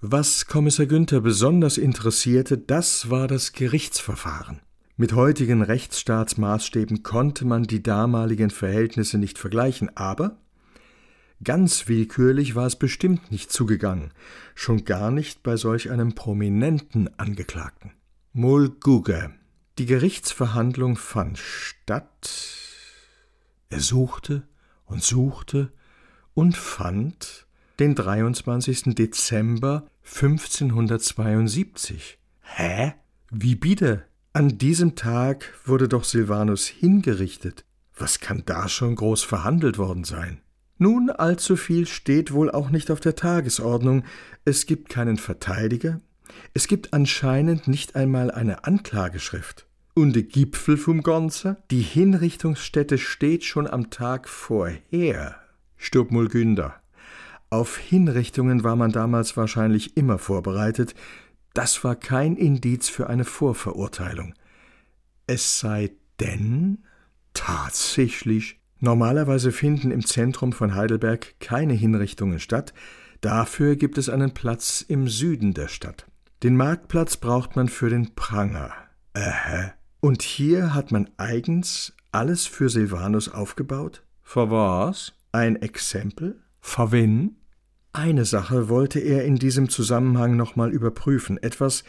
Was Kommissar Günther besonders interessierte, das war das Gerichtsverfahren. Mit heutigen Rechtsstaatsmaßstäben konnte man die damaligen Verhältnisse nicht vergleichen, aber ganz willkürlich war es bestimmt nicht zugegangen, schon gar nicht bei solch einem prominenten Angeklagten. Mulguge. Die Gerichtsverhandlung fand statt. Er suchte und suchte und fand den 23. Dezember 1572. Hä? Wie bitte? An diesem Tag wurde doch Silvanus hingerichtet. Was kann da schon groß verhandelt worden sein? Nun, allzu viel steht wohl auch nicht auf der Tagesordnung. Es gibt keinen Verteidiger. Es gibt anscheinend nicht einmal eine Anklageschrift. Und der Gipfel vom Ganze? Die Hinrichtungsstätte steht schon am Tag vorher. Stopp Mulgünder. Auf Hinrichtungen war man damals wahrscheinlich immer vorbereitet, das war kein Indiz für eine Vorverurteilung. Es sei denn tatsächlich. Normalerweise finden im Zentrum von Heidelberg keine Hinrichtungen statt, dafür gibt es einen Platz im Süden der Stadt. Den Marktplatz braucht man für den Pranger. Ähä. Und hier hat man eigens alles für Silvanus aufgebaut? Für was? Ein Exempel? Für wen? Eine Sache wollte er in diesem Zusammenhang nochmal überprüfen, etwas,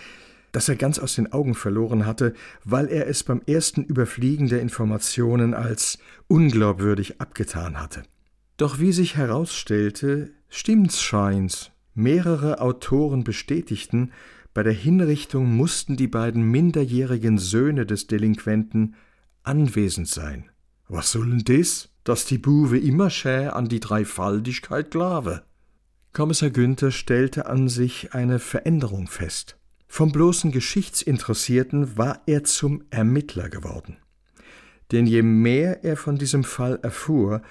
das er ganz aus den Augen verloren hatte, weil er es beim ersten Überfliegen der Informationen als unglaubwürdig abgetan hatte. Doch wie sich herausstellte, stimmt's scheins. Mehrere Autoren bestätigten, bei der Hinrichtung mussten die beiden minderjährigen Söhne des Delinquenten anwesend sein. Was soll denn das? Dass die Buwe immer schä an die Dreifaltigkeit glaube. Kommissar Günther stellte an sich eine Veränderung fest. Vom bloßen Geschichtsinteressierten war er zum Ermittler geworden. Denn je mehr er von diesem Fall erfuhr,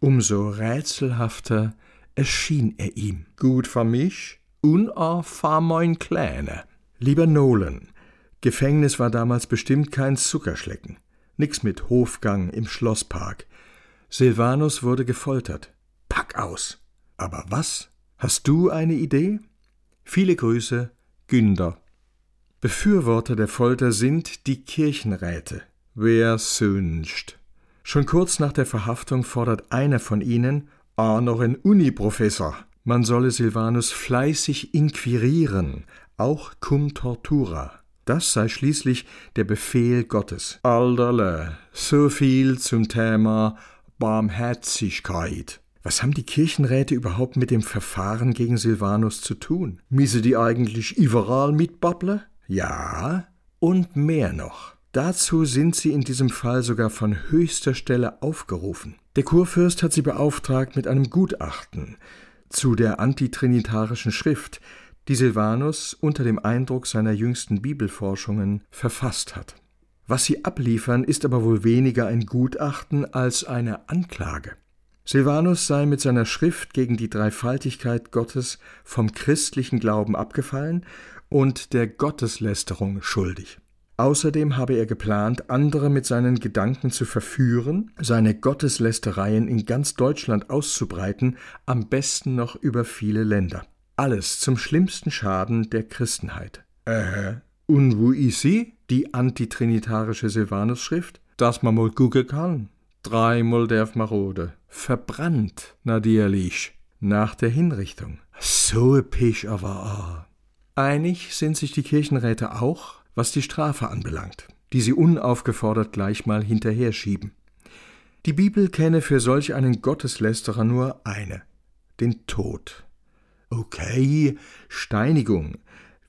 umso rätselhafter erschien er ihm. Gut für mich und auch für mein Kleine. Lieber Nolan, Gefängnis war damals bestimmt kein Zuckerschlecken. Nix mit Hofgang im Schlosspark. Silvanus wurde gefoltert. Pack aus. Aber was? Hast du eine Idee? Viele Grüße, Günder. Befürworter der Folter sind die Kirchenräte. Wer sünst? Schon kurz nach der Verhaftung fordert einer von ihnen, ah, noch ein Uni-Professor, man solle Silvanus fleißig inquirieren, auch cum tortura. Das sei schließlich der Befehl Gottes. Alterle, so viel zum Thema Barmherzigkeit. Was haben die Kirchenräte überhaupt mit dem Verfahren gegen Silvanus zu tun? Miese die eigentlich überall mitbabble? Ja, und mehr noch. Dazu sind sie in diesem Fall sogar von höchster Stelle aufgerufen. Der Kurfürst hat sie beauftragt mit einem Gutachten zu der antitrinitarischen Schrift, die Silvanus unter dem Eindruck seiner jüngsten Bibelforschungen verfasst hat. Was sie abliefern, ist aber wohl weniger ein Gutachten als eine Anklage. Silvanus sei mit seiner Schrift gegen die Dreifaltigkeit Gottes vom christlichen Glauben abgefallen und der Gotteslästerung schuldig. Außerdem habe er geplant, andere mit seinen Gedanken zu verführen, seine Gotteslästereien in ganz Deutschland auszubreiten, am besten noch über viele Länder. Alles zum schlimmsten Schaden der Christenheit. Äh, und wo ist sie, die antitrinitarische Silvanus-Schrift? Dass man mal gucken kann. Dreimal derf marode verbrannt, natürlich, nach der Hinrichtung. So Pech aber auch. Einig sind sich die Kirchenräte auch, was die Strafe anbelangt, die sie unaufgefordert gleich mal hinterher schieben. Die Bibel kenne für solch einen Gotteslästerer nur eine, den Tod. Okay, Steinigung,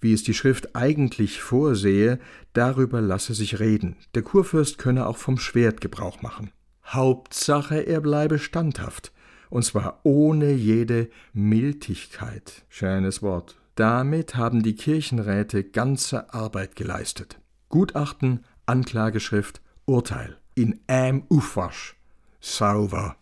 wie es die Schrift eigentlich vorsehe, darüber lasse sich reden. Der Kurfürst könne auch vom Schwert Gebrauch machen. Hauptsache, er bleibe standhaft, und zwar ohne jede Miltigkeit. Schönes Wort. Damit haben die Kirchenräte ganze Arbeit geleistet. Gutachten, Anklageschrift, Urteil. In einem Ufwasch. Sauber.